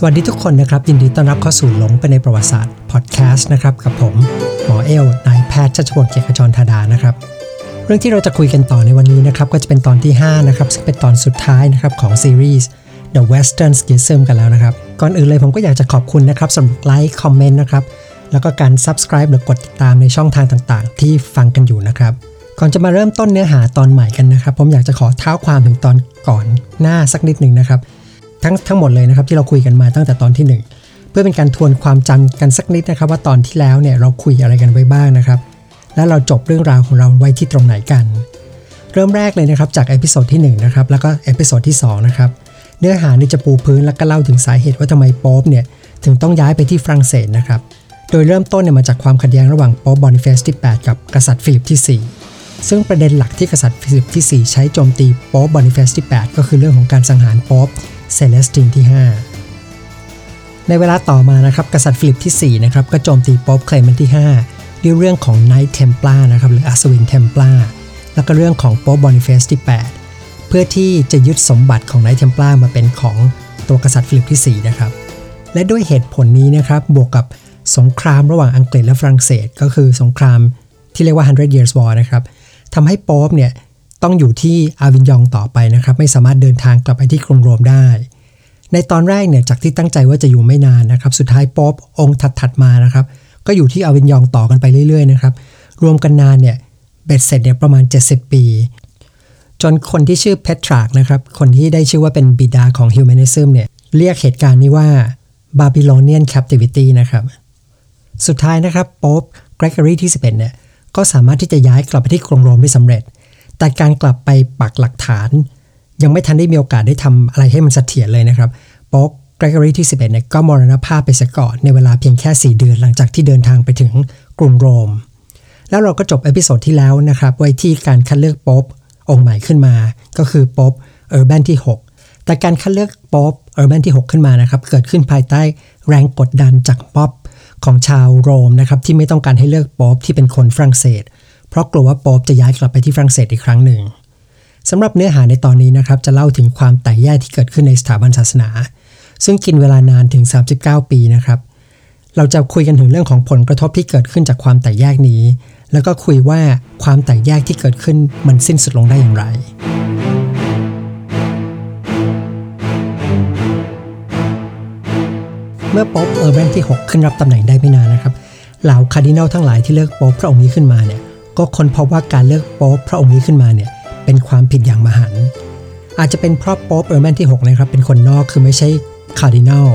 สวัสดีทุกคนนะครับ ยินดีต้อนรับเข้าสู่หลงไปในประวัติศาสตร์พอดแคสต์นะครับ กับผมหมอเอลนายแพทย์ชัชพลเกียรติขจรธาดานะครับ เรื่องที่เราจะคุยกันต่อในวันนี้นะครับ ก็จะเป็นตอนที่ 5 นะครับ ซึ่งเป็นตอนสุดท้ายนะครับของซีรีส์ The Western Schism กันแล้วนะครับ ก่อนอื่นเลยผมก็อยากจะขอบคุณนะครับสำหรับไลค์คอมเมนต์นะครับแล้วก็การ Subscribe หรือกดติดตามในช่องทางต่างๆ ที่ฟังกันอยู่นะครับก่อนจะมาเริ่มต้นเนื้อหาตอนใหม่กันนะครับ ผมอยากจะขอเท้าความถึงตอนก่อนหน้าสักนิดหนึ่งนะครับ ทั้งทั้งหมดเลยนะครับที่เราคุยกันมาตั้งแต่ตอนที่ 1 เพื่อเป็นการทวนความจำกันสักนิดนะครับ ว่าตอนที่แล้วเนี่ยเราคุยอะไรกันไว้บ้างนะครับ และเราจบเรื่องราวของเราไว้ที่ตรงไหนกัน เริ่มแรกเลยนะครับจาก episode ที่1นะครับแล้วก็ episode ที่2นะครับเนื้อหานี่จะปูพื้นแล้วก็เล่าถึงสาเหตุว่าทำไมโป๊ปเนี่ยถึงต้องย้ายไปที่ฝรั่งเศสนะครับโดยเริ่มต้นเนี่ยมาจากความขัดแย้งระหว่างโป๊ปบอนิเฟสที่ 8 กับกษัตริย์ฟิลิปที่ 4 ซึ่งประเด็นหลักที่กษัตริย์ฟิลิปที่ 4 ใช้โจมตีโป๊ปบอนิเฟสที่ 8 ก็คือเรื่องของการสังหารโป๊ป เซเลสตินที่ 5 ในเวลาต่อมานะครับกษัตริย์ฟิลิปที่ 4 นะครับ ก็โจมตีโป๊ปเคลเมนต์ที่ 5 ด้วยเรื่องของ Knight Templar นะครับหรืออัศวินเทมปลาแล้วก็เรื่องของโป๊ปบอนิเฟสที่ 8 เพื่อที่จะยึดสมบัติของ Knight Templar มาเป็นของตัวกษัตริย์ฟิลิปที่ 4 นะครับ และด้วยเหตุผลนี้นะครับบวกกับสงครามระหว่างอังกฤษและฝรั่งเศส ก็คือสงครามที่เรียกว่า 100 years war นะครับทำให้โป๊ปเนี่ย ต้องอยู่ที่อาวินยองต่อไปนะครับ ไม่สามารถเดินทางกลับไปที่กรุงโรมได้ ในตอนแรกเนี่ยจากที่ตั้งใจว่าจะอยู่ไม่นานนะครับ สุดท้ายโป๊ปองค์ถัดๆมานะครับ ก็อยู่ที่อาวินยองต่อกันไปเรื่อยๆนะครับ รวมกันนานเนี่ยเบ็ดเสร็จเนี่ยประมาณ 70 ปี จนคนที่ชื่อเพทรากนะครับ คนที่ได้ชื่อว่าเป็นบิดาของ humanism เนี่ยเรียกเหตุการณ์นี้ว่า Babylonian Captivity นะครับ สุดท้ายนะครับโป๊ปเกรกอรีที่ 11เนี่ยก็สามารถที่จะย้ายกลับไปที่กรุงโรมได้สำเร็จ แต่การกลับไปปักหลักฐาน ยังไม่ทันได้มีโอกาสได้ทำอะไรให้มันเสถียรเลยนะครับโป๊ปเกรกอรีที่ 11เนี่ยก็มรณภาพไปซะก่อนในเวลาเพียงแค่ 4 เดือนหลังจากที่เดินทางไปถึงกรุงโรม แล้วเราก็จบ episode ที่แล้วนะครับ ไว้ที่การคัดเลือกโป๊ปองค์ใหม่ขึ้นมา ก็คือโป๊ปเออร์แบนที่ 6 แต่การคัดเลือกโป๊ปเออร์แบนที่ 6 ขึ้นมานะครับ เกิดขึ้นภายใต้แรงกดดันจากป๊อปของชาวโรมนะครับที่ไม่ต้องการให้เลือกป๊อปที่เป็นคนฝรั่งเศส เพราะกลัวว่าโป๊ปจะย้ายกลับไปที่ฝรั่งเศสอีกครั้งหนึ่งสำหรับเนื้อหาในตอนนี้นะครับจะเล่าถึงความแตกแยกที่เกิดขึ้นในสถาบันศาสนา ซึ่งกินเวลานานถึง 39 ปีนะครับ เราจะคุยกันถึงเรื่องของผลกระทบที่เกิดขึ้นจากความแตกแยกนี้ แล้วก็คุยว่าความแตกแยกที่เกิดขึ้นมันสิ้นสุดลงได้อย่างไรเมื่อโป๊ปเออร์แบนที่ 6 ขึ้นรับตำแหน่งได้ไม่นานนะครับ เหล่าคาร์ดินัลทั้งหลายที่เลือกโป๊ปพระองค์นี้ขึ้นมาเนี่ย ก็ค้นพบว่าการเลือกโป๊ปพระองค์นี้ขึ้นมาเนี่ยเป็นความผิดอย่างมหันต์อาจจะเป็นเพราะโป๊ปเออร์แบนที่ 6 นะครับ เป็นคนนอกคือไม่ใช่คาร์ดินัล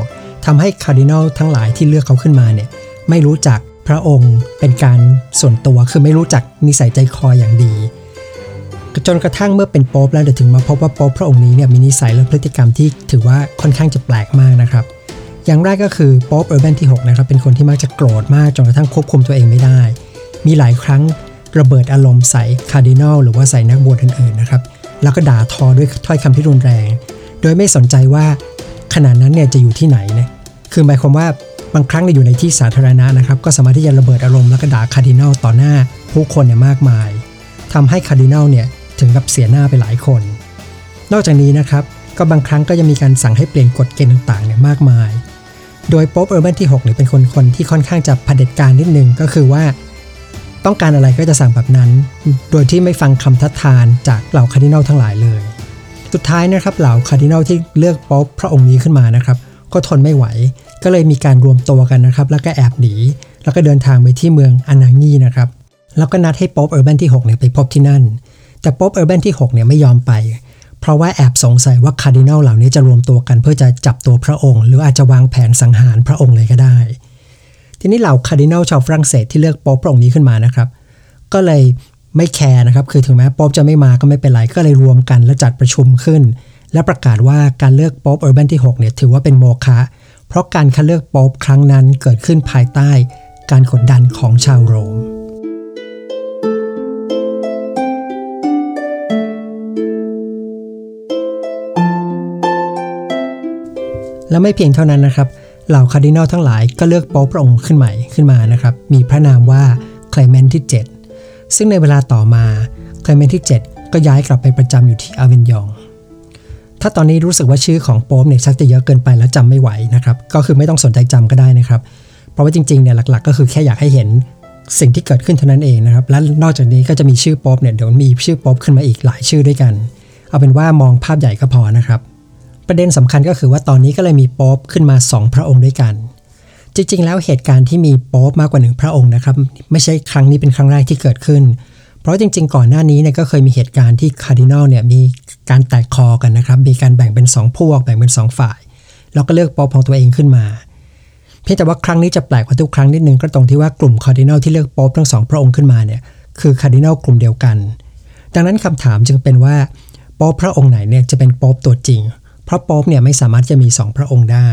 ทำให้คาร์ดินัลทั้งหลายที่เลือกเขาขึ้นมาเนี่ยไม่รู้จักพระองค์เป็นการส่วนตัวคือไม่รู้จักนิสัยใจคออย่างดี จนกระทั่งเมื่อเป็นโป๊ปแล้วเดี๋ยวถึงมาพบว่าโป๊ปพระองค์นี้เนี่ยมีนิสัยและพฤติกรรมที่ถือว่าค่อนข้างจะแปลกมากนะครับ อย่างแรกก็คือโป๊ปเออร์แบนที่6นะครับเป็นคนที่มักจะโกรธมากจนกระทั่งควบคุมตัวเองไม่ได้ มีหลายครั้ง ระเบิดอารมณ์ใส่คาร์ดินัลหรือว่าใส่นักบวชอื่นๆนะครับ แล้วก็ด่าทอด้วยถ้อยคำที่รุนแรง โดยไม่สนใจว่าขณะนั้นเนี่ยจะอยู่ที่ไหนนะคือหมายความว่าบางครั้งเนี่ยอยู่ในที่สาธารณะนะครับ ก็สามารถที่จะระเบิดอารมณ์แล้วก็ด่าคาร์ดินัลต่อหน้าผู้คนเนี่ยมากมายทำให้คาร์ดินัลเนี่ยถึงกับเสียหน้าไปหลายคน นอกจากนี้นะครับก็บางครั้งก็จะมีการสั่งให้เปลี่ยนกฎเกณฑ์ต่างๆเนี่ยมากมาย โดยโป๊ปเออร์แบนที่6เนี่ยเป็นคนคนที่ค่อนข้างจะเผด็จการนิดนึงก็คือว่า ต้องการอะไรก็จะสั่งแบบนั้น โดยที่ไม่ฟังคำทัดทานจากเหล่าคาร์ดินัลทั้งหลายเลย สุดท้ายนะครับเหล่าคาร์ดินัลที่เลือกโป๊ปพระองค์นี้ขึ้นมานะครับ ก็ทนไม่ไหว ก็เลยมีการรวมตัวกันนะครับ แล้วก็แอบหนี แล้วก็เดินทางไปที่เมืองอนาญีนะครับ แล้วก็นัดให้โป๊ปเออร์แบนที่6เนี่ยไปพบที่นั่น แต่โป๊ปเออร์แบนที่6เนี่ยไม่ยอมไป เพราะว่าแอบสงสัยว่าคาร์ดินัลเหล่านี้จะรวมตัวกัน เพื่อจะจับตัวพระองค์ หรืออาจจะวางแผนสังหารพระองค์เลยก็ได้ ทีนี้เหล่าคาร์ดินัลชาวฝรั่งเศสที่เลือกโป๊ปพระองค์นี้ขึ้นมานะครับ ก็เลยไม่แคร์นะครับ คือถึงแม้โป๊ปจะไม่มาก็ไม่เป็นไร ก็เลยรวมกันและจัดประชุมขึ้น และประกาศว่าการเลือกโป๊ปเออร์แบนที่6เนี่ยถือว่าเป็นโมฆะเพราะการคัดเลือกโป๊ปครั้งนั้นเกิดขึ้นภายใต้การกดดันของชาวโรมและไม่เพียงเท่านั้นนะครับ เหล่าคาร์ดินัลทั้งหลายก็เลือกโป๊ปพระองค์ขึ้นใหม่ขึ้นมานะครับ มีพระนามว่าเคลเมนที่ 7 ซึ่งในเวลาต่อมาเคลเมนที่ 7 ก็ย้ายกลับไปประจำอยู่ที่อาเวนยอง ถ้าตอนนี้รู้สึกว่าชื่อของโป๊ปเนี่ยชักจะเยอะเกินไปแล้วจำไม่ไหวนะครับ ก็คือไม่ต้องสนใจจำก็ได้นะครับ เพราะว่าจริงๆเนี่ยหลักๆ ก็คือแค่อยากให้เห็นสิ่งที่เกิดขึ้นเท่านั้นเองนะครับ และนอกจากนี้ก็จะมีชื่อโป๊ปเนี่ยเดี๋ยวมีชื่อโป๊ปขึ้นมาอีกหลายชื่อด้วยกัน เอาเป็นว่ามองภาพใหญ่ก็พอนะครับ ประเด็นสำคัญก็คือว่าตอนนี้ก็เลยมีโป๊ปขึ้นมา 2 พระองค์ด้วยกัน จริง ๆ แล้วเหตุการณ์ที่มีโป๊ปมากกว่าหนึ่งพระองค์นะครับ ไม่ใช่ครั้งนี้เป็นครั้งแรกที่เกิดขึ้น เพราะจริง ๆ ก่อนหน้านี้เนี่ยก็เคยมีเหตุการณ์ที่คาร์ดินัลเนี่ยมีการแตกคอกันนะครับ มีการแบ่งเป็น 2 พวกแบ่งเป็น 2 ฝ่าย แล้วก็เลือกโป๊ปของตัวเองขึ้นมา เพียงแต่ว่าครั้งนี้จะแปลกกว่าทุกครั้งนิดนึงก็ตรงที่ว่ากลุ่มคาร์ดินัลที่เลือกโป๊ปทั้งสองพระองค์ขึ้นมาเนี่ยคือคาร์ดินัลกลุ่มเดียวกัน ดังนั้นคำถามจึงเป็นว่าโป๊ปพระองค์ไหนเนี่ยจะเป็นโป๊ปตัวจริง เพราะโป๊ปเนี่ยไม่สามารถจะมี2พระองค์ได้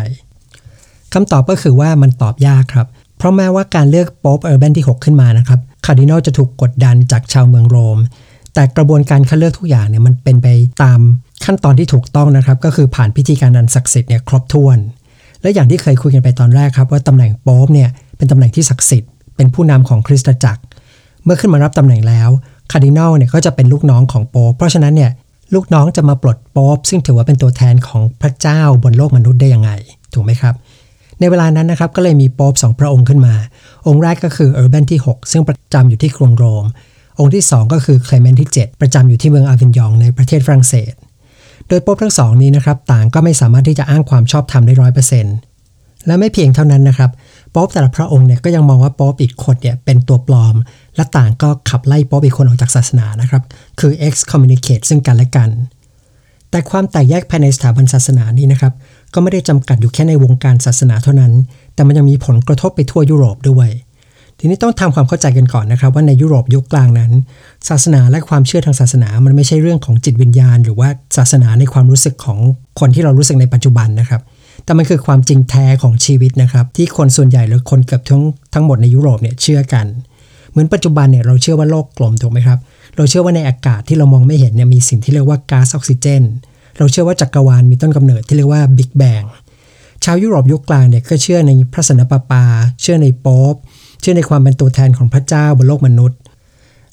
คำตอบก็คือว่ามันตอบยากครับ เพราะแม้ว่าการเลือกโป๊ปเออร์แบนที่ 6 ขึ้นมานะครับคาร์ดินัลจะถูกกดดันจากชาวเมืองโรม แต่กระบวนการคัดเลือกทุกอย่างเนี่ยมันเป็นไปตามขั้นตอนที่ถูกต้องนะครับ ก็คือผ่านพิธีการอันศักดิ์สิทธิ์เนี่ยครบถ้วน และอย่างที่เคยคุยกันไปตอนแรกครับ ว่าตำแหน่งโป๊ปเนี่ยเป็นตำแหน่งที่ศักดิ์สิทธิ์ เป็นผู้นำของคริสตจักร เมื่อขึ้นมารับตำแหน่งแล้วคาร์ดินัลเนี่ยก็จะเป็นลูกน้องของโป๊ปเพราะฉะนั้นเนี่ย ลูกน้องจะมาปลดโป๊ปซึ่งถือว่าเป็นตัวแทนของพระเจ้าบนโลกมนุษย์ได้ยังไง ถูกไหมครับ ในเวลานั้นนะครับก็เลยมีโป๊ปสองพระองค์ขึ้นมา องค์แรกก็คือเออร์แบนที่ 6 ซึ่งประจำอยู่ที่กรุงโรม องค์ที่ 2 ก็คือเคลเมนที่ 7 ประจำอยู่ที่เมืองอาวินยองในประเทศฝรั่งเศส โดยโป๊ปทั้งสองนี้นะครับต่างก็ไม่สามารถที่จะอ้างความชอบธรรมได้ร้อยเปอร์เซ็นต์และไม่เพียงเท่านั้นนะครับป๊อปแต่ละพระองค์เนี่ยก็ยังมองว่าป๊อปอีกคนเนี่ยเป็นตัวปลอม และต่างก็ขับไล่โป๊ปอีกคนออกจากศาสนานะครับ คือ excommunicate ซึ่งกันและกัน แต่ความแตกแยกภายในสถาบันศาสนานี้นะครับ ก็ไม่ได้จำกัดอยู่แค่ในวงการศาสนาเท่านั้น แต่มันยังมีผลกระทบไปทั่วยุโรปด้วย ทีนี้ต้องทำความเข้าใจกันก่อนนะครับ ว่าในยุโรปยุคกลางนั้น ศาสนาและความเชื่อทางศาสนา มันไม่ใช่เรื่องของจิตวิญญาณ หรือว่าศาสนาในความรู้สึกของคนที่เรารู้สึกในปัจจุบันนะครับแต่มันคือความจริงแท้ของชีวิตนะครับ ที่คนส่วนใหญ่หรือคนเกือบทั้งทั้งหมดในยุโรปเนี่ยเชื่อกัน เหมือนปัจจุบันเนี่ยเราเชื่อว่าโลกกลมถูกไหมครับ เราเชื่อว่าในอากาศที่เรามองไม่เห็นเนี่ยมีสิ่งที่เรียกว่าก๊าซออกซิเจน เราเชื่อว่าจักรวาลมีต้นกำเนิดที่เรียกว่าบิ๊กแบงชาวยุโรปยุคกลางเนี่ยก็เชื่อในพระสนะปปา เชื่อในป๊อปเชื่อในความเป็นตัวแทนของพระเจ้าบนโลกมนุษย์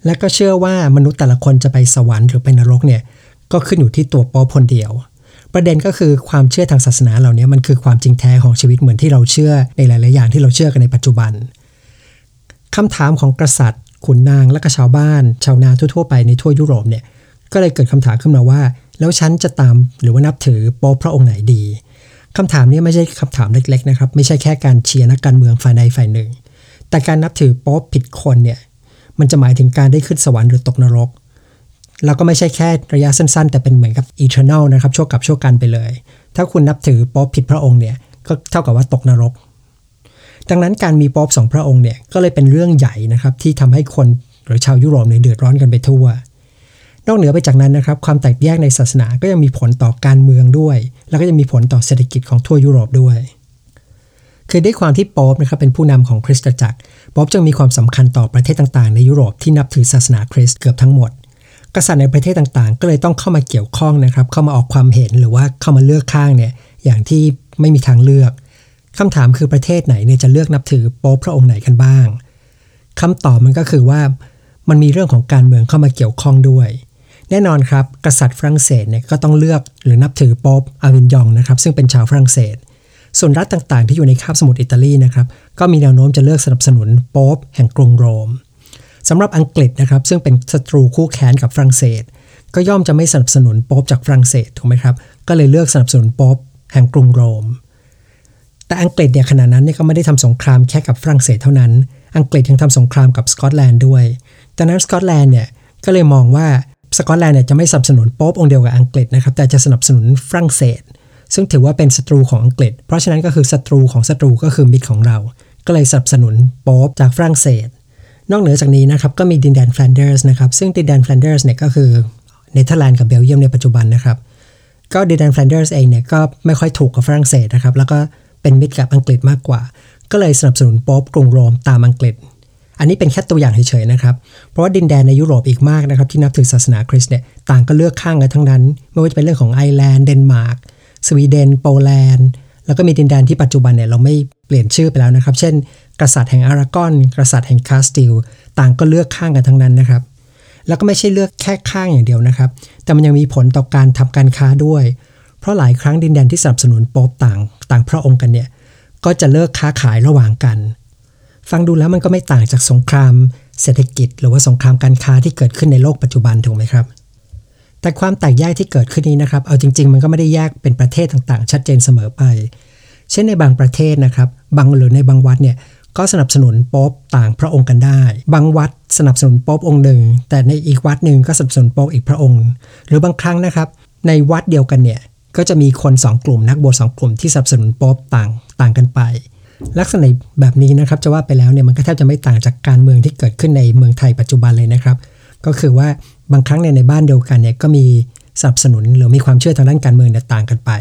และก็เชื่อว่ามนุษย์แต่ละคนจะไปสวรรค์หรือไปนรกเนี่ยก็ขึ้นอยู่ที่ตัวป๊อปคนเดียว ประเด็นก็คือความเชื่อทางศาสนาเหล่านี้มันคือความจริงแท้ของชีวิตเหมือนที่เราเชื่อในหลาย ๆ อย่างที่เราเชื่อกันในปัจจุบัน คำถามของกษัตริย์ ขุนนางและก็ชาวบ้าน ชาวนาทั่วๆไปในทั่วยุโรปเนี่ยก็เลยเกิดคำถามขึ้นมาว่า แล้วฉันจะตามหรือว่านับถือโป๊ปพระองค์ไหนดีคำถามนี้ไม่ใช่คำถามเล็กๆนะครับ ไม่ใช่แค่การเชียร์นักการเมืองฝ่ายใดฝ่ายหนึ่ง แต่การนับถือโป๊ปผิดคนเนี่ยมันจะหมายถึงการได้ขึ้นสวรรค์หรือตกนรก แล้วก็ไม่ใช่แค่ระยะสั้น ๆ แต่เป็นเหมือนกับ eternal นลนะครับชั่วกับชั่วกันไปเลย ถ้าคุณนับถือโป๊ปผิดพระองค์เนี่ยก็เท่ากับว่าตกนรก ดังนั้นการมีป๊อปสองพระองค์เนี่ยก็เลยเป็นเรื่องใหญ่นะครับที่ทำให้คนหรือชาวยุโรปเนี่ยเดือดร้อนกันไปทั่ว นอกเหนือไปจากนั้นนะครับความแตกแยกในศาสนาก็ยังมีผลต่อการเมืองด้วย แล้วก็ยังมีผลต่อเศรษฐกิจของทั่วยุโรปด้วย คือด้วยความที่ป๊อปนะครับเป็นผู้นำของคริสตจักรป๊อปจึงมีความสำคัญต่อประเทศต่างๆ ในยุโรปที่นับถือศาสนาคริสต์เกือบทั้งหมด กษัตริย์ในประเทศต่างๆ ก็เลยต้องเข้ามาเกี่ยวข้องนะครับเข้ามาออกความเห็นหรือว่าเข้ามาเลือกข้างเนี่ยอย่างที่ไม่มีทางเลือก คำถามคือประเทศไหนเนี่ยจะเลือกนับถือโป๊ปพระองค์ไหนกันบ้าง คำตอบมันก็คือว่ามันมีเรื่องของการเมืองเข้ามาเกี่ยวข้องด้วย แน่นอนครับ กษัตริย์ฝรั่งเศสเนี่ยก็ต้องเลือกหรือนับถือโป๊ปอาวินยองนะครับซึ่งเป็นชาวฝรั่งเศส ส่วนรัฐต่างๆ ที่อยู่ในคาบสมุทรอิตาลีนะครับก็มีแนวโน้มจะเลือกสนับสนุนโป๊ปแห่งกรุงโรมสำหรับอังกฤษนะครับซึ่งเป็นศัตรูคู่แค้นกับฝรั่งเศส ก็ย่อมจะไม่สนับสนุนโป๊ปจากฝรั่งเศสถูกไหมครับก็เลยเลือกสนับสนุนโป๊ปแห่งกรุงโรม แต่อังกฤษเนี่ยขณะนั้นเนี่ยก็ไม่ได้ทำสงครามแค่กับฝรั่งเศสเท่านั้น อังกฤษยังทำสงครามกับสกอตแลนด์ด้วยดังนั้นสกอตแลนด์เนี่ยก็เลยมองว่าสกอตแลนด์เนี่ยจะไม่สนับสนุนโป๊ปองค์เดียวกับอังกฤษนะครับแต่จะสนับสนุนฝรั่งเศส ซึ่งถือว่าเป็นศัตรูของอังกฤษ เพราะฉะนั้นก็คือศัตรูของศัตรูก็คือมิตรของเรา ก็เลยสนับสนุนโป๊ปจากฝรั่งเศส นอกเหนือจากนี้นะครับก็มีดินแดนแฟลนเดอร์สนะครับซึ่งดินแดนแฟลนเดอร์สเนี่ยก็คือเนเธอร์แลนด์กับเบลเยียมในปัจจุบันนะครับก็ดินแดนแฟลนเดอร์สเองเนี่ยก็ไม่ค่อยถูกกับฝรั่งเศสนะครับแล้วก็ เป็นมิตรกับอังกฤษมากกว่า ก็เลยสนับสนุนโป๊ปกรุงโรมตามอังกฤษ อันนี้เป็นแค่ตัวอย่างเฉยๆนะครับ เพราะว่าดินแดนในยุโรปอีกมากนะครับที่นับถือศาสนาคริสต์เนี่ยต่างก็เลือกข้างกันทั้งนั้น ไม่ว่าจะเป็นเรื่องของไอร์แลนด์เดนมาร์กสวีเดนโปแลนด์แล้วก็มีดินแดนที่ปัจจุบันเนี่ยเราไม่เปลี่ยนชื่อไปแล้วนะครับ เช่น กษัตริย์แห่งอารากอน กษัตริย์แห่งคาสติล ต่างก็เลือกข้างกันทั้งนั้นนะครับ แล้วก็ไม่ใช่เลือกแค่ข้างอย่างเดียวนะครับ แต่มันยังมีผลต่อการทำการค้าด้วย เพราะหลายครั้งดินแดนที่สนับสนุนโป๊ปต่างต่างพระองค์กันเนี่ยก็จะเลิกค้าขายระหว่างกัน ฟังดูแล้วมันก็ไม่ต่างจากสงครามเศรษฐกิจ หรือว่าสงครามการค้าที่เกิดขึ้นในโลกปัจจุบันถูกไหมครับ แต่ความแตกแยกที่เกิดขึ้นนี้นะครับ เอาจริง ๆ มันก็ไม่ได้แยกเป็นประเทศต่างๆ ชัดเจนเสมอไป เช่นในบางประเทศนะครับบางหรือในบางวัดเนี่ยก็สนับสนุนโป๊ปต่างพระองค์กันได้ บางวัดสนับสนุนโป๊ปองค์หนึ่ง แต่ในอีกวัดหนึ่งก็สนับสนุนโป๊ปอีกพระองค์ หรือบางครั้งนะครับ ในวัดเดียวกันเนี่ย ก็จะมีคน 2 กลุ่มนักบวชสกลุ่มที่สนับสนุนโป๊ปต่างต่างกันไป ลักษณะแบบนี้นะครับจะว่าไปแล้วเนี่ยมันก็แทบจะไม่ต่างจากการเมืองที่เกิดขึ้นในเมืองไทยปัจจุบันเลยนะครับ ก็คือว่าบางครั้งเนี่ยในบ้านเดียวกันเนี่ยก็มีสนับสนุนหรือมีความเชื่อทางด้านการเมืองเนี่ยต่างกันไป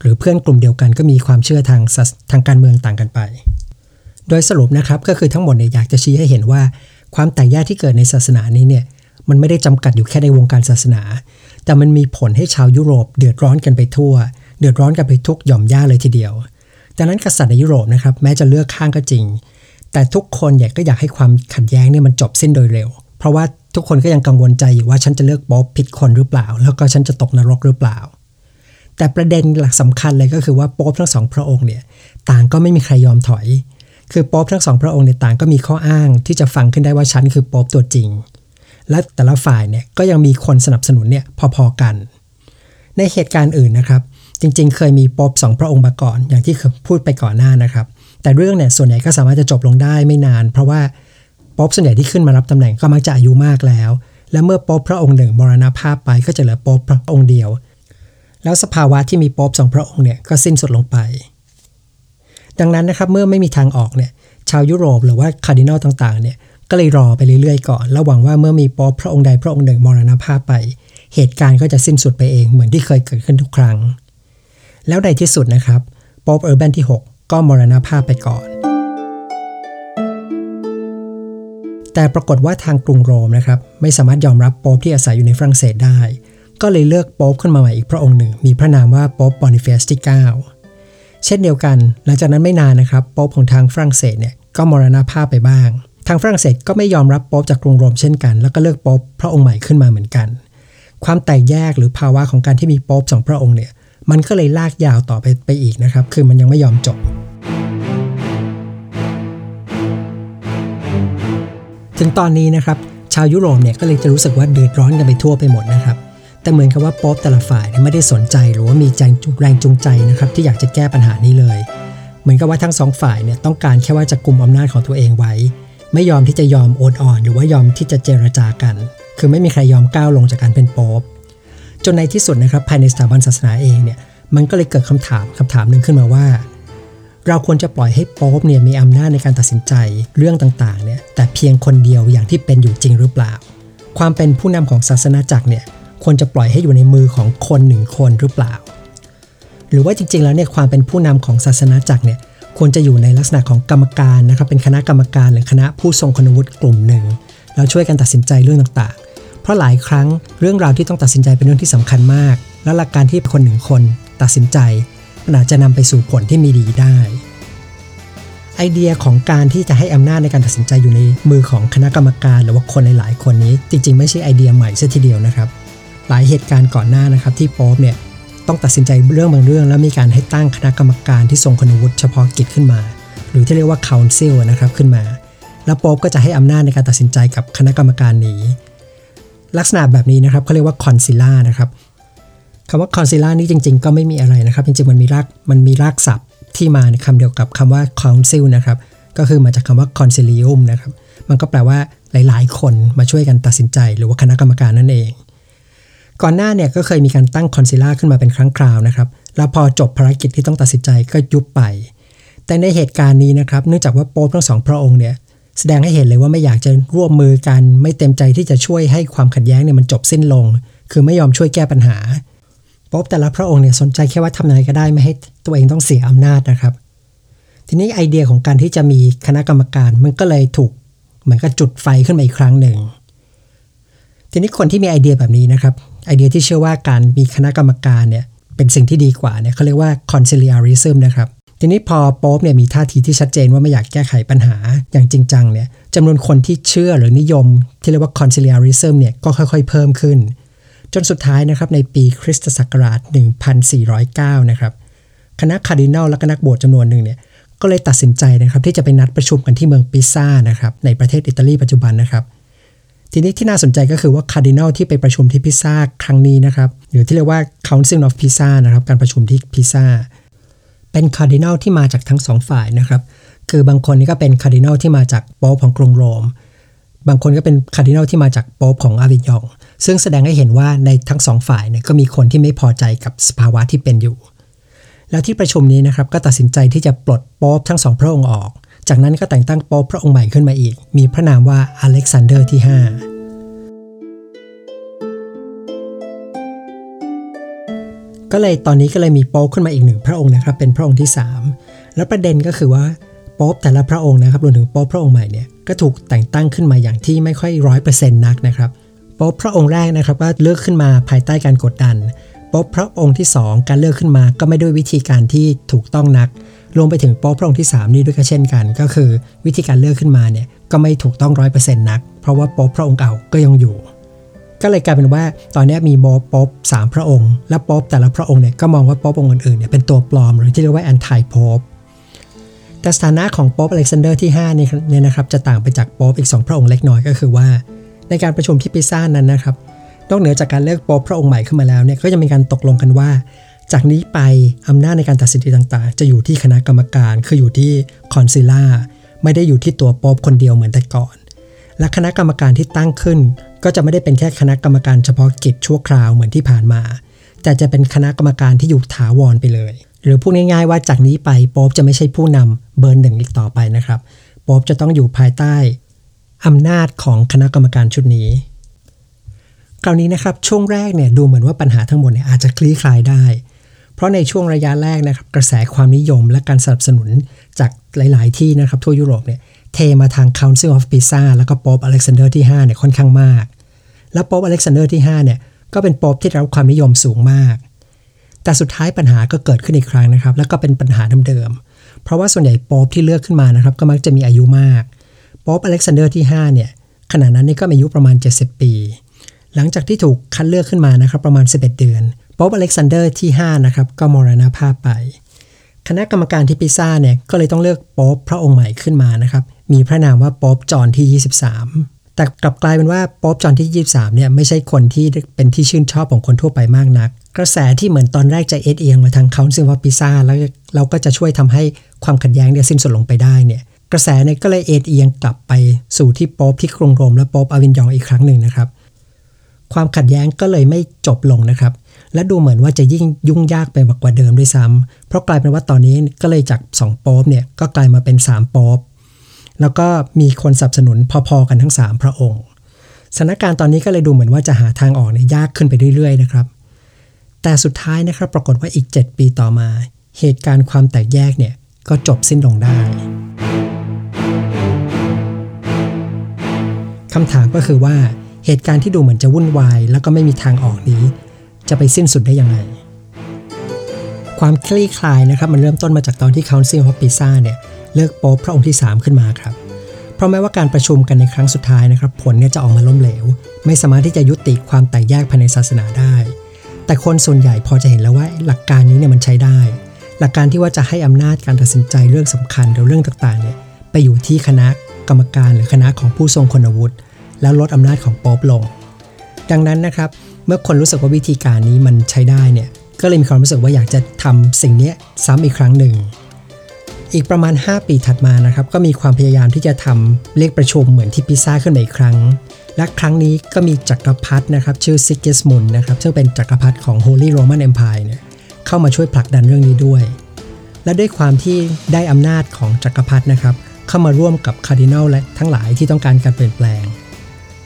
หรือเพื่อนกลุ่มเดียวกันก็มีความเชื่อทางทางการเมืองต่างกันไป โดยสรุปนะครับก็คือทั้งหมดเนี่ยอยากจะชี้ให้เห็นว่า ความแตกแยกที่เกิดในศาสนานี้เนี่ย มันไม่ได้จำกัดอยู่แค่ในวงการศาสนา แต่มันมีผลให้ชาวยุโรปเดือดร้อนกันไปทั่ว เดือดร้อนกันไปทุกหย่อมย่าเลยทีเดียวดังนั้นกษัตริย์ในยุโรปนะครับแม้จะเลือกข้างก็จริง แต่ทุกคนอยากก็อยากให้ความขัดแย้งเนี่ยมันจบสิ้นโดยเร็ว เพราะว่าทุกคนก็ยังกังวลใจอยู่ว่าฉันจะเลือกป๊อบผิดคนหรือเปล่า แล้วก็ฉันจะตกนรกหรือเปล่า แต่ประเด็นหลักสำคัญเลยก็คือว่าโป๊บทั้งสองพระองค์เนี่ยต่างก็ไม่มีใครยอมถอย คือโป๊บทั้งสองพระองค์เนี่ยต่างก็มีข้ออ้างที่จะฟังขึ้นได้ว่าฉันคือป๊บตัวจริง และแต่ละฝ่ายเนี่ยก็ยังมีคนสนับสนุนเนี่ยพอๆกัน ในเหตุการณ์อื่นนะครับ จริงๆ เคยมีป๊อบสองพระองค์มาก่อน อย่างที่พูดไปก่อนหน้านะครับ แต่เรื่องเนี่ยส่วนใหญ่ก็สามารถจะจบลงได้ไม่นาน เพราะว่าป๊อบส่วนใหญ่ที่ขึ้นมารับตำแหน่งก็มักจะอายุมากแล้ว และเมื่อป๊อบพระองค์หนึ่งมรณภาพไปก็จะเหลือป๊อบพระองค์เดียว แล้วสภาวะที่มีป๊อบสองพระองค์เนี่ยก็สิ้นสุดลงไป ดังนั้นนะครับเมื่อไม่มีทางออกเนี่ยชาวยุโรปหรือว่าคาร์ดินัลต่างๆเนี่ย ก็เลยรอไปเรื่อยๆก่อนแล้วหวังว่าเมื่อมีโป๊ปพระองค์ใดพระองค์หนึ่งมรณภาพไป เหตุการณ์ก็จะสิ้นสุดไปเองเหมือนที่เคยเกิดขึ้นทุกครั้ง แล้วในที่สุดนะครับโป๊ปเออร์แบนที่ 6 ก็มรณภาพไปก่อน แต่ปรากฏว่าทางกรุงโรมนะครับ ไม่สามารถยอมรับโป๊ปที่อาศัยอยู่ในฝรั่งเศสได้ ก็เลยเลือกโป๊ปขึ้นมาใหม่อีกพระองค์หนึ่ง มีพระนามว่าโป๊ปบอนิเฟสที่ 9 เช่นเดียวกัน หลังจากนั้นไม่นานนะครับป๊อปของทางฝรั่งเศสเนี่ยก็มรณภาพไปบ้าง ทางฝรั่งเศสก็ไม่ยอมรับโป๊ปจากกรุงโรมเช่นกัน แล้วก็เลือกโป๊ปพระองค์ใหม่ขึ้นมาเหมือนกัน ความแตกแยกหรือภาวะของการที่มีโป๊ปสองพระองค์เนี่ยมันก็เลยลากยาวต่อไปไปอีกนะครับ คือมันยังไม่ยอมจบ ถึงตอนนี้นะครับ ชาวยุโรปเนี่ยก็เลยจะรู้สึกว่าเดือดร้อนกันไปทั่วไปหมดนะครับ แต่เหมือนกับว่าป๊อบแต่ละฝ่ายไม่ได้สนใจหรือว่ามีแรงแรงจูงใจนะครับที่อยากจะแก้ปัญหานี้เลย เหมือนกับว่าทั้งสองฝ่ายเนี่ยต้องการแค่ว่าจะกลุ่มอำนาจของตัวเองไว้ ไม่ยอมที่จะยอมโอนอ่อน หรือว่ายอมที่จะเจรจากัน คือไม่มีใครยอมก้าวลงจากการเป็นป๊อบจนในที่สุดนะครับภายในสถาบันศาสนาเองเนี่ยมันก็เลยเกิดคำถามคำถามหนึ่งขึ้นมาว่า เราควรจะปล่อยให้โป๊ปเนี่ยมีอำนาจในการตัดสินใจเรื่องต่างๆเนี่ยแต่เพียงคนเดียวอย่างที่เป็นอยู่จริงหรือเปล่า ความเป็นผู้นำของศาสนาจักรเนี่ยควรจะปล่อยให้อยู่ในมือของคนหนึ่งคนหรือเปล่า หรือว่าจริงๆแล้วเนี่ยความเป็นผู้นำของศาสนาจักรเนี่ย ควรจะอยู่ในลักษณะของกรรมการนะครับเป็นคณะกรรมการหรือคณะผู้ทรงคุณวุฒิกลุ่มหนึ่งแล้วช่วยกันตัดสินใจเรื่องต่างๆ เพราะหลายครั้งเรื่องราวที่ต้องตัดสินใจเป็นเรื่องที่สำคัญมาก และหลักการที่คนหนึ่งคนตัดสินใจอาจจะนำไปสู่ผลที่มีดีได้ ไอเดียของการที่จะให้อำนาจในการตัดสินใจอยู่ในมือของคณะกรรมการ หรือว่าคนหลายๆคนนี้ จริง ๆ ไม่ใช่ไอเดียใหม่ซะทีเดียวนะครับ หลายเหตุการณ์ก่อนหน้านะครับที่ป๊ปเนี่ย ต้องตัดสินใจเรื่องบางเรื่อง แล้วมีการให้ตั้งคณะกรรมการที่ทรงคุณวุฒิเฉพาะกิจขึ้นมา หรือที่เรียกว่า council นะครับขึ้นมา แล้วป๊ปก็จะให้อำนาจในการตัดสินใจกับคณะกรรมการนี้ ลักษณะแบบนี้นะครับเขาเรียกว่าคอนซิล่านะครับคำว่าคอนซิล่านี่จริง ๆ ก็ไม่มีอะไรนะครับ จริงๆมันมีรากมันมีรากศัพท์ที่มาในคำเดียวกับคำว่า council นะครับก็คือมาจากคำว่า concilium นะครับมันก็แปลว่าหลาย ๆ คนมาช่วยกันตัดสินใจ หรือว่าคณะกรรมการนั่นเอง ก่อนหน้าเนี่ยก็เคยมีการตั้งคอนซิล่าขึ้นมาเป็นครั้งคราวนะครับ แล้วพอจบภารกิจที่ต้องตัดสินใจก็ยุบไป แต่ในเหตุการณ์นี้นะครับ เนื่องจากว่าโป๊ปทั้งสองพระองค์เนี่ยแสดงให้เห็นเลยว่าไม่อยากจะร่วมมือกัน ไม่เต็มใจที่จะช่วยให้ความขัดแย้งเนี่ยมันจบสิ้นลง คือไม่ยอมช่วยแก้ปัญหาป๊บแต่ละพระองค์เนี่ยสนใจแค่ว่าทำยังไงก็ได้ไม่ให้ตัวเองต้องเสียอำนาจนะครับ ทีนี้ไอเดียของการที่จะมีคณะกรรมการมันก็เลยถูกเหมือนกับจุดไฟขึ้นมาอีกครั้งหนึ่ง ทีนี้คนที่มีไอเดียแบบนี้นะครับ ไอเดียที่เชื่อว่าการมีคณะกรรมการเนี่ยเป็นสิ่งที่ดีกว่าเนี่ยเขาเรียกว่า conciliarism นะครับทีนี้พอโป๊ปเนี่ยมีท่าทีที่ชัดเจนว่าไม่อยากแก้ไขปัญหาอย่างจริงจังเนี่ยจำนวนคนที่เชื่อหรือนิยม ที่เรียกว่า conciliarism เนี่ยก็ค่อยๆ เพิ่มขึ้นจนสุดท้ายนะครับในปีคริสตศักราช 1409 นะครับคณะคาร์ดินัลและก็นักบวชจำนวนหนึ่งเนี่ยก็เลยตัดสินใจนะครับที่จะไปนัดประชุมกันที่เมืองปิซ่านะครับในประเทศอิตาลีปัจจุบันนะครับ ทีนี้ที่น่าสนใจก็คือว่าคาร์ดินัลที่ไปประชุมที่ปิซ่าครั้งนี้นะครับ หรือที่เรียกว่า Council of Pisa นะครับ การประชุมที่ปิซ่าเป็นคาร์ดินัลที่มาจากทั้งสองฝ่ายนะครับ คือบางคนนี่ก็เป็นคาร์ดินัลที่มาจากโป๊ปของกรุงโรม บางคนก็เป็นคาร์ดินัลที่มาจากโป๊ปของอาวิญยอง ซึ่งแสดงให้เห็นว่าในทั้งสองฝ่ายเนี่ยก็มีคนที่ไม่พอใจกับสภาวะที่เป็นอยู่ แล้วที่ประชุมนี้นะครับก็ตัดสินใจที่จะปลดโป๊ปทั้งสองพระองค์ออก จากนั้นก็แต่งตั้งโป๊ปพระองค์ใหม่ขึ้นมาอีก มีพระนามว่าอเล็กซานเดอร์ที่ 5 ก็เลยตอนนี้ก็เลยมีโป๊ปขึ้นมาอีกหนึ่งพระองค์นะครับ เป็นพระองค์ที่ 3 แล้วประเด็นก็คือว่าโป๊ปแต่ละพระองค์นะครับรวมถึงโป๊ปพระองค์ใหม่เนี่ยก็ถูกแต่งตั้งขึ้นมาอย่างที่ไม่ค่อยร้อยเปอร์เซ็นต์นักนะครับโป๊ปพระองค์แรกนะครับก็เลือกขึ้นมาภายใต้การกดดันโป๊ปพระองค์ที่ 2 การเลือกขึ้นมาก็ไม่ด้วยวิธีการที่ถูกต้องนัก รวมไปถึงโป๊ปพระองค์ที่ 3 นี่ด้วยก็เช่นกัน ก็คือวิธีการเลือกขึ้นมาเนี่ยก็ไม่ถูกต้องร้อยเปอร์เซ็นต์นัก เพราะว่าโป๊ปพระองค์เก่าก็ยังอยู่ ก็เลยกลายเป็นว่าตอนนี้มีโมโป๊ปสามพระองค์ และโป๊ปแต่ละพระองค์เนี่ยก็มองว่าโป๊ปองค์อื่นๆเนี่ยเป็นตัวปลอมหรือที่เรียกว่า antipopeแต่สถานะของโป๊ปอเล็กซานเดอร์ที่5เนี่ยนะครับจะต่างไปจากโป๊ปอีก 2 พระองค์เล็กน้อยก็คือว่า ในการประชุมที่ปิซ่านั้นนะครับนอกเหนือจากการเลือกโป๊ปพระองค์ใหม่ขึ้นมาแล้วเนี่ยก็จะมีการตกลงกันว่า จากนี้ไปอำนาจในการตัดสินใจต่างๆ จะอยู่ที่คณะกรรมการ คืออยู่ที่ council ไม่ได้อยู่ที่ตัวโป๊ปคนเดียวเหมือนแต่ก่อน และคณะกรรมการที่ตั้งขึ้น ก็จะไม่ได้เป็นแค่คณะกรรมการเฉพาะกิจชั่วคราวเหมือนที่ผ่านมา แต่จะเป็นคณะกรรมการที่อยู่ถาวรไปเลย หรือพูดง่ายๆว่าจากนี้ไปโป๊ปจะไม่ใช่ผู้นำเบอร์หนึ่งอีกต่อไปนะครับโป๊ปจะต้องอยู่ภายใต้อำนาจของคณะกรรมการชุดนี้คราวนี้นะครับช่วงแรกเนี่ยดูเหมือนว่าปัญหาทั้งหมดเนี่ยอาจจะคลี่คลายได้ เพราะในช่วงระยะแรกนะครับกระแสความนิยมและการสนับสนุนจากหลาย ๆ ที่นะครับทั่วยุโรปเนี่ยเทมาทาง Council of Pisa แล้วก็โป๊ปอเล็กซานเดอร์ที่5เนี่ยค่อนข้างมาก แล้วโป๊ปอเล็กซานเดอร์ที่5เนี่ยก็เป็นโป๊ปที่รับความนิยมสูงมาก แต่สุดท้ายปัญหาก็เกิดขึ้นอีกครั้งนะครับ แล้วก็เป็นปัญหาเดิมๆเพราะว่าส่วนใหญ่โป๊ปที่เลือกขึ้นมานะครับก็มักจะมีอายุมากโป๊ปอเล็กซานเดอร์ที่5เนี่ยขณะนั้นนี่ก็มีอายุประมาณ 70 ปี หลังจากที่ถูกคัดเลือกขึ้นมานะครับประมาณ 11 เดือน โป๊ปอเล็กซานเดอร์ที่ 5 นะครับ ก็มรณภาพไป คณะกรรมการที่ปิซ่าเนี่ยก็เลยต้องเลือกโป๊ปพระองค์ใหม่ขึ้นมานะครับ มีพระนามว่าโป๊ปจอห์นที่ 23 แต่กลับกลายเป็นว่าป๊ปจอห์นที่ 23 เนี่ยไม่ใช่คนที่เป็นที่ชื่นชอบของคนทั่วไปมากนัก กระแสที่เหมือนตอนแรกจะเอ็ดเอียงมาทางเขาซึ่งว่าปิซ่าแล้วเราก็จะช่วยทำให้ความขัดแย้งเนี่ยสิ้นสุดลงไปได้เนี่ยกระแสเนี่ยก็เลยเอ็ดเอียงกลับไปสู่ที่ป๊ปที่กรุงโรมและป๊ปอวินยองอีกครั้งหนึ่งนะครับ ความขัดแย้งก็เลยไม่จบลงนะครับ และดูเหมือนว่าจะยิ่งยุ่งยากไปมากกว่าเดิมด้วยซ้ำเพราะกลายเป็นว่าตอนนี้ก็เลยจาก 2 โป๊ปเนี่ยก็กลายมาเป็น 3 โป๊ปแล้วก็มีคนสนับสนุนพอๆกันทั้ง 3 พระองค์สถานการณ์ตอนนี้ก็เลยดูเหมือนว่าจะหาทางออกเนี่ยยากขึ้นไปเรื่อยๆนะครับแต่สุดท้ายนะครับปรากฏว่าอีก 7 ปีต่อมา เหตุการณ์ความแตกแยกเนี่ยก็จบสิ้นลงได้คำถามก็คือว่าเหตุการณ์ที่ดูเหมือนจะวุ่นวาย แล้วก็ไม่มีทางออกนี้ จะไปสิ้นสุดได้ยังไง ความคลี่คลายนะครับมันเริ่มต้นมาจากตอนที่ Council of Pisa เนี่ยเลือกโป๊พระองค์ที่ 3 ขึ้นมาครับ เพราะแม้ว่าการประชุมกันในครั้งสุดท้ายนะครับ ผลเนี่ยจะออกมาล้มเหลว ไม่สามารถที่จะยุติความแตกแยกภายในศาสนาได้ แต่คนส่วนใหญ่พอจะเห็นแล้วว่าหลักการนี้เนี่ยมันใช้ได้ หลักการที่ว่าจะให้อำนาจการตัดสินใจเรื่องสำคัญหรือเรื่องต่างๆเนี่ยไปอยู่ที่คณะกรรมการหรือคณะของผู้ทรงคุณวุฒิแล้วลดอำนาจของโป๊ปลง ดังนั้นนะครับ เมื่อคนรู้สึกว่าวิธีการนี้มันใช้ได้เนี่ยก็เลยมีความรู้สึกว่าอยากจะทำสิ่งนี้ซ้ำอีกครั้งหนึ่ง อีกประมาณ 5 ปีถัดมานะครับก็มีความพยายามที่จะทำเรียกประชุมเหมือนที่ปิซ่าขึ้นมาอีกครั้ง และครั้งนี้ก็มีจักรพรรดินะครับชื่อซิกิสมุนนะครับซึ่งเป็นจักรพรรดิของ Holy Roman Empire เนี่ยเข้ามาช่วยผลักดันเรื่องนี้ด้วย และด้วยความที่ได้อำนาจของจักรพรรดินะครับเข้ามาร่วมกับคาร์ดินัลและทั้งหลายที่ต้องการการเปลี่ยนแปลง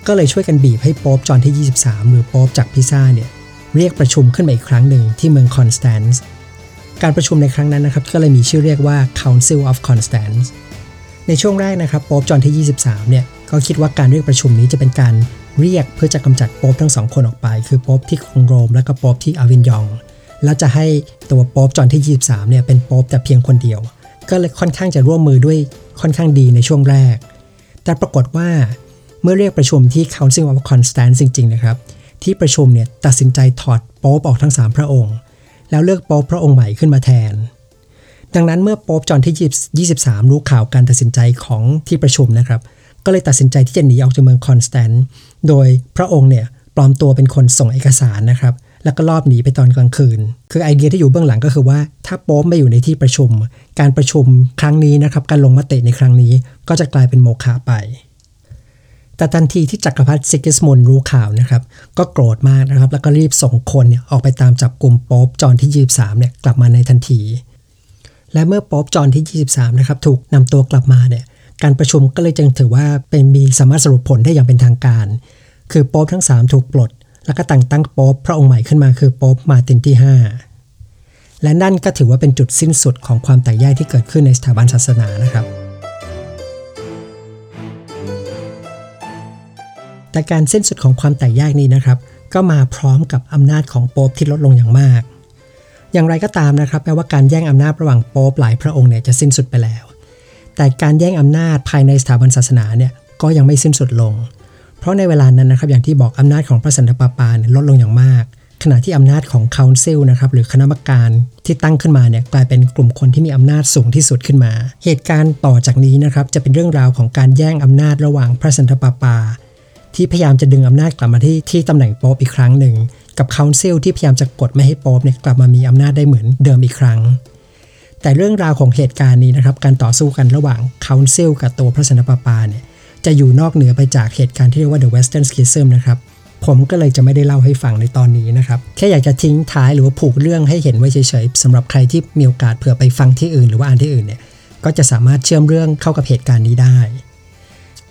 ก็เลยช่วยกันบีบให้โป๊ปจอห์นที่ 23 หรือโป๊ปจากปิซ่าเนี่ยเรียกประชุมขึ้นมาอีกครั้งหนึ่งที่เมืองคอนสแตนซ์การประชุมในครั้งนั้นนะครับก็เลยมีชื่อเรียกว่า Council of Constance ในช่วงแรกนะครับโป๊ปจอห์นที่ 23 เนี่ยก็คิดว่าการเรียกประชุมนี้จะเป็นการเรียกเพื่อจะกำจัดโป๊ปทั้งสองคนออกไป คือโป๊ปที่กรุงโรม และก็โป๊ปที่อาวิญยอง แล้วจะให้ตัวโป๊ปจอห์นที่ 23 เนี่ยเป็นโป๊ปแต่เพียงคนเดียว ก็เลยค่อนข้างจะร่วมมือด้วยค่อนข้างดีในช่วงแรก แต่ปรากฏว่า เมื่อเรียกประชุมที่ Council of Constance จริง ๆ นะครับ ที่ประชุมเนี่ยตัดสินใจถอดโป๊ปออกทั้ง 3 พระองค์ แล้วเลือกโป๊ปพระองค์ใหม่ขึ้นมาแทน ดังนั้นเมื่อโป๊ปจอห์นที่ 23 รู้ข่าวการตัดสินใจของที่ประชุมนะครับ ก็เลยตัดสินใจที่จะหนีออกจากเมืองคอนสแตนซ์โดยพระองค์เนี่ยปลอมตัวเป็นคนส่งเอกสารนะครับแล้วก็ลอบหนีไปตอนกลางคืน คือไอเดียที่อยู่เบื้องหลังก็คือว่า ถ้าโป๊ปไม่อยู่ในที่ประชุม การประชุมครั้งนี้นะครับ การลงมติในครั้งนี้ ก็จะกลายเป็นโมฆะไป แต่ทันทีที่จักรพรรดิซิกิสมุนรู้ข่าวนะครับ ก็โกรธมากนะครับ แล้วก็รีบส่งคนเนี่ยออกไปตามจับกุมโป๊ปจอห์นที่ 23เนี่ยกลับมาในทันที และเมื่อโป๊ปจอห์นที่ 23นะครับถูกนำตัวกลับมาเนี่ยการประชุมก็เลยจึงถือว่าเป็นมีสามารถสรุปผลได้อย่างเป็นทางการ คือโป๊ปทั้ง 3 ถูกปลด แล้วก็แต่งตั้งโป๊ปพระองค์ใหม่ขึ้นมาคือโป๊ปมาร์ตินที่ 5 และนั่นก็ถือว่าเป็นจุดสิ้นสุดของความแตกแยกที่เกิดขึ้นในสถาบันศาสนานะครับ แต่การสิ้นสุดของความแตกแยกนี้นะครับ ก็มาพร้อมกับอำนาจของโป๊ปที่ลดลงอย่างมาก อย่างไรก็ตามนะครับแม้ว่าการแย่งอำนาจระหว่างโป๊ปหลายพระองค์เนี่ยจะสิ้นสุดไปแล้ว แต่การแย่งอำนาจภายในสถาบันศาสนาเนี่ยก็ยังไม่สิ้นสุดลง เพราะในเวลานั้นนะครับอย่างที่บอกอำนาจของพระสันตะปาปาเนี่ยลดลงอย่างมาก ขณะที่อำนาจของค o นซิลนะครับหรือคณะกรรมการที่ตั้งขึ้นมาเนี่ยกลายเป็นกลุ่มคนที่มีอำนาจสูงที่สุดขึ้นมา เหตุการณ์ต่อจากนี้นะครับจะเป็นเรื่องราวของการแย่งอำนาจระหว่างพระสันตะปาปา ที่พยายามจะดึงอำนาจกลับมาที่ที่ตำแหน่งโป๊ปอีกครั้งหนึ่ง กับค o นซิลที่พยายามจะกดไม่ให้โป๊ปเนี่ยกลับมามีอำนาจได้เหมือนเดิมอีกครั้ง แต่เรื่องราวของเหตุการณ์นี้นะครับ การต่อสู้กันระหว่างค o นซิลกับตัวพระสนปาปาเนี่ยจะอยู่นอกเหนือไปจากเหตุการณ์ที่เรียกว่า the western schism นะครับผมก็เลยจะไม่ได้เล่าให้ฟังในตอนนี้นะครับ แค่อยากจะทิ้งท้ายหรือว่าผูกเรื่องให้เห็นไว้เฉยๆสำหรับใครที่มีโอกาสเผื่อไปฟังที่อื่น หรือว่าอ่านที่อื่นเนี่ยก็จะสามารถเชื่อมเรื่องเข้ากับเหตุการณ์นี้ได้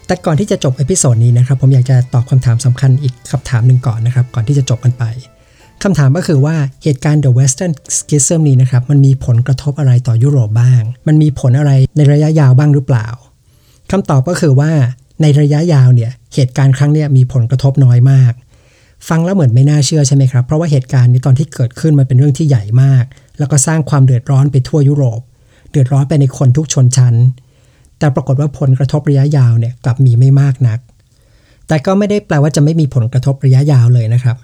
แต่ก่อนที่จะจบ episode นี้นะครับผมอยากจะตอบคำถามสำคัญอีกคำถามหนึ่งก่อนนะครับ ก่อนที่จะจบกันไปคำถามก็คือว่าเหตุการณ์ The Western Schism นี้นะครับมันมีผลกระทบอะไรต่อยุโรปบ้าง มันมีผลอะไรในระยะยาวบ้างหรือเปล่าคำตอบก็คือว่าในระยะยาวเนี่ยเหตุการณ์ครั้งนี้มีผลกระทบน้อยมาก ฟังแล้วเหมือนไม่น่าเชื่อใช่ไหมครับ เพราะว่าเหตุการณ์นี้ตอนที่เกิดขึ้นมันเป็นเรื่องที่ใหญ่มาก แล้วก็สร้างความเดือดร้อนไปทั่วยุโรป เดือดร้อนไปในคนทุกชนชั้น แต่ปรากฏว่าผลกระทบระยะยาวเนี่ยกลับมีไม่มากนัก แต่ก็ไม่ได้แปลว่าจะไม่มีผลกระทบระยะยาวเลยนะครับ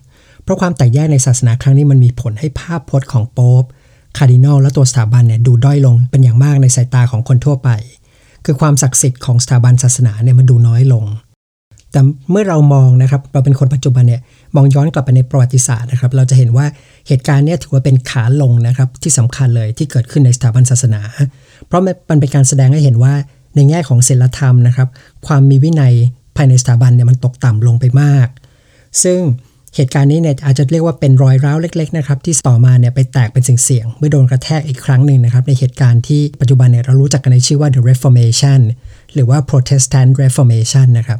เพราะความแตกแยกในศาสนาครั้งนี้มันมีผลให้ภาพพจน์ของโป๊ปคาร์ดินัลและตัวสถาบันเนี่ยดูด้อยลงเป็นอย่างมากในสายตาของคนทั่วไป คือความศักดิ์สิทธิ์ของสถาบันศาสนาเนี่ยมันดูน้อยลง แต่เมื่อเรามองนะครับเราเป็นคนปัจจุบันเนี่ยมองย้อนกลับไปในประวัติศาสตร์นะครับ เราจะเห็นว่าเหตุการณ์เนี้ถือว่าเป็นขาลงนะครับที่สำคัญเลยที่เกิดขึ้นในสถาบันศาสนา เพราะมันเป็นการแสดงให้เห็นว่า ในแง่ของศีลธรรมนะครับ ความมีวินัยภายในสถาบันเนี่ยมันตกต่ำลงไปมาก ซึ่งเหตุการณ์นี้เนี่ยอาจจะเรียกว่าเป็นรอยร้าวเล็ก ๆ นะครับ ที่ต่อมาเนี่ยไปแตกเป็นเสียงๆเมื่อโดนกระแทกอีกครั้งหนึ่งนะครับ ในเหตุการณ์ที่ปัจจุบันเนี่ยเรารู้จักกันในชื่อว่า the Reformation หรือว่า Protestant Reformation นะครับ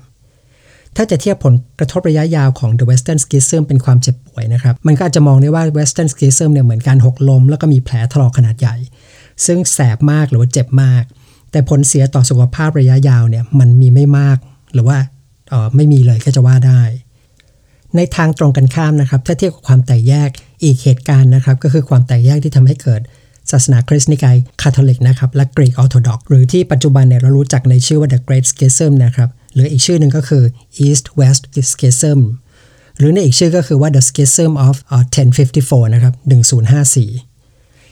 ถ้าจะเทียบผลกระทบระยะยาวของ the Western Schism เป็นความเจ็บป่วยนะครับ มันก็อาจจะมองได้ว่า Western Schism เนี่ยเหมือนการหกล้มแล้วก็มีแผลถลอกขนาดใหญ่ ซึ่งแสบมากหรือว่าเจ็บมาก แต่ผลเสียต่อสุขภาพระยะยาวเนี่ยมันมีไม่มากหรือว่าออไม่มีเลยก็จะว่าได้ ในทางตรงกันข้ามนะครับ ถ้าเทียบกับความแตกแยกอีกเหตุการณ์นะครับ ก็คือความแตกแยกที่ทำให้เกิดศาสนาคริสต์นิกายคาทอลิกนะครับและกรีกออร์โธดอกหรือที่ปัจจุบันเนี่ยเรารู้จักในชื่อว่า the Great Schism นะครับหรืออีกชื่อหนึ่งก็คือ East West Schism หรือในอีกชื่อก็คือว่า the Schism of 1054 นะครับ 1054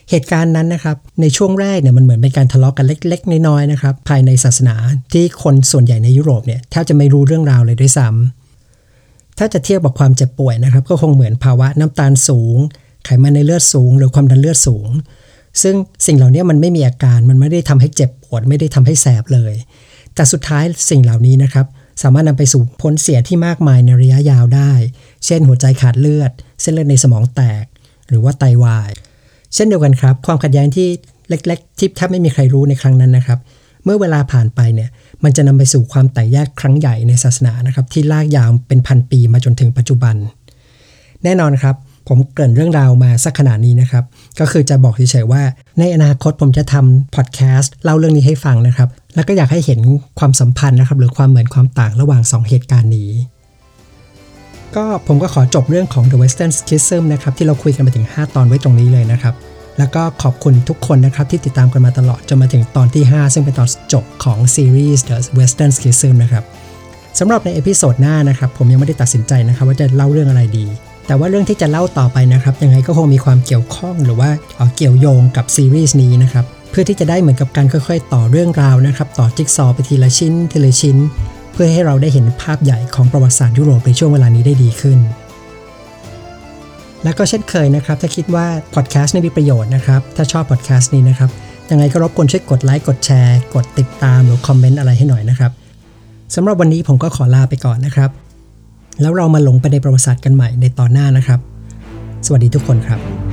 เหตุการณ์นั้นนะครับในช่วงแรกเนี่ยมันเหมือนเป็นการทะเลาะกันเล็ก ๆ น้อยๆนะครับภายในศาสนาที่คนส่วนใหญ่ในยุโรปเนี่ยแทบจะไม่รู้เรื่องราวเลยด้วยซ้ำถ้าจะเทียบกับความเจ็บป่วยนะครับ ก็คงเหมือนภาวะน้ำตาลสูง ไขมันในเลือดสูง หรือความดันเลือดสูง ซึ่งสิ่งเหล่านี้มันไม่มีอาการมันไม่ได้ทำให้เจ็บปวดไม่ได้ทำให้แสบเลย แต่สุดท้ายสิ่งเหล่านี้นะครับสามารถนำไปสู่ผลเสียที่มากมายในระยะยาวได้ เช่นหัวใจขาดเลือด เส้นเลือดในสมองแตก หรือว่าไตาวาย เช่นเดียวกันครับ ความขัดแย้งที่เล็กๆที่แทบไม่มีใครรู้ในครั้งนั้นนะครับ เมื่อเวลาผ่านไปเนี่ยมันจะนำไปสู่ความแตกแยกครั้งใหญ่ในศาสนานะครับ ที่ลากยาวเป็นพันปีมาจนถึงปัจจุบัน แน่นอนครับผมเกริ่นเรื่องราวมาสักขนาดนี้นะครับ ก็คือจะบอกเฉยๆว่า ในอนาคตผมจะทำพอดแคสต์เล่าเรื่องนี้ให้ฟังนะครับ แล้วก็อยากให้เห็นความสัมพันธ์นะครับ หรือความเหมือนความต่างระหว่าง 2 เหตุการณ์นี้ ก็ผมก็ขอจบเรื่องของ The Western Schism นะครับที่เราคุยกันมาถึง 5 ตอนไว้ตรงนี้เลยนะครับ แล้วก็ขอบคุณทุกคนนะครับที่ติดตามกันมาตลอดจนมาถึงตอนที่ 5 ซึ่งเป็นตอนจบของซีรีส์ The Western Schism นะครับสำหรับใน episode หน้านะครับผมยังไม่ได้ตัดสินใจนะครับว่าจะเล่าเรื่องอะไรดี แต่ว่าเรื่องที่จะเล่าต่อไปนะครับยังไงก็คงมีความเกี่ยวข้องหรือว่าเกี่ยวโยงกับซีรีส์นี้นะครับเพื่อที่จะได้เหมือนกับการค่อย ๆ ต่อเรื่องราวนะครับต่อจิ๊กซอว์ไปทีละชิ้น ทีละชิ้น เพื่อให้เราได้เห็นภาพใหญ่ของประวัติศาสตร์ยุโรปในช่วงเวลานี้ได้ดีขึ้น และก็เช่นเคยนะครับ ถ้าคิดว่าพอดแคสต์นี้มีประโยชน์นะครับ ถ้าชอบพอดแคสต์นี้นะครับ ยังไงก็รบกวนช่วยกดไลค์กดแชร์ กดติดตามหรือคอมเมนต์อะไรให้หน่อยนะครับสำหรับวันนี้ผมก็ขอลาไปก่อนนะครับ แล้วเรามาหลงไปในประวัติศาสตร์กันใหม่ในตอนหน้านะครับ สวัสดีทุกคนครับ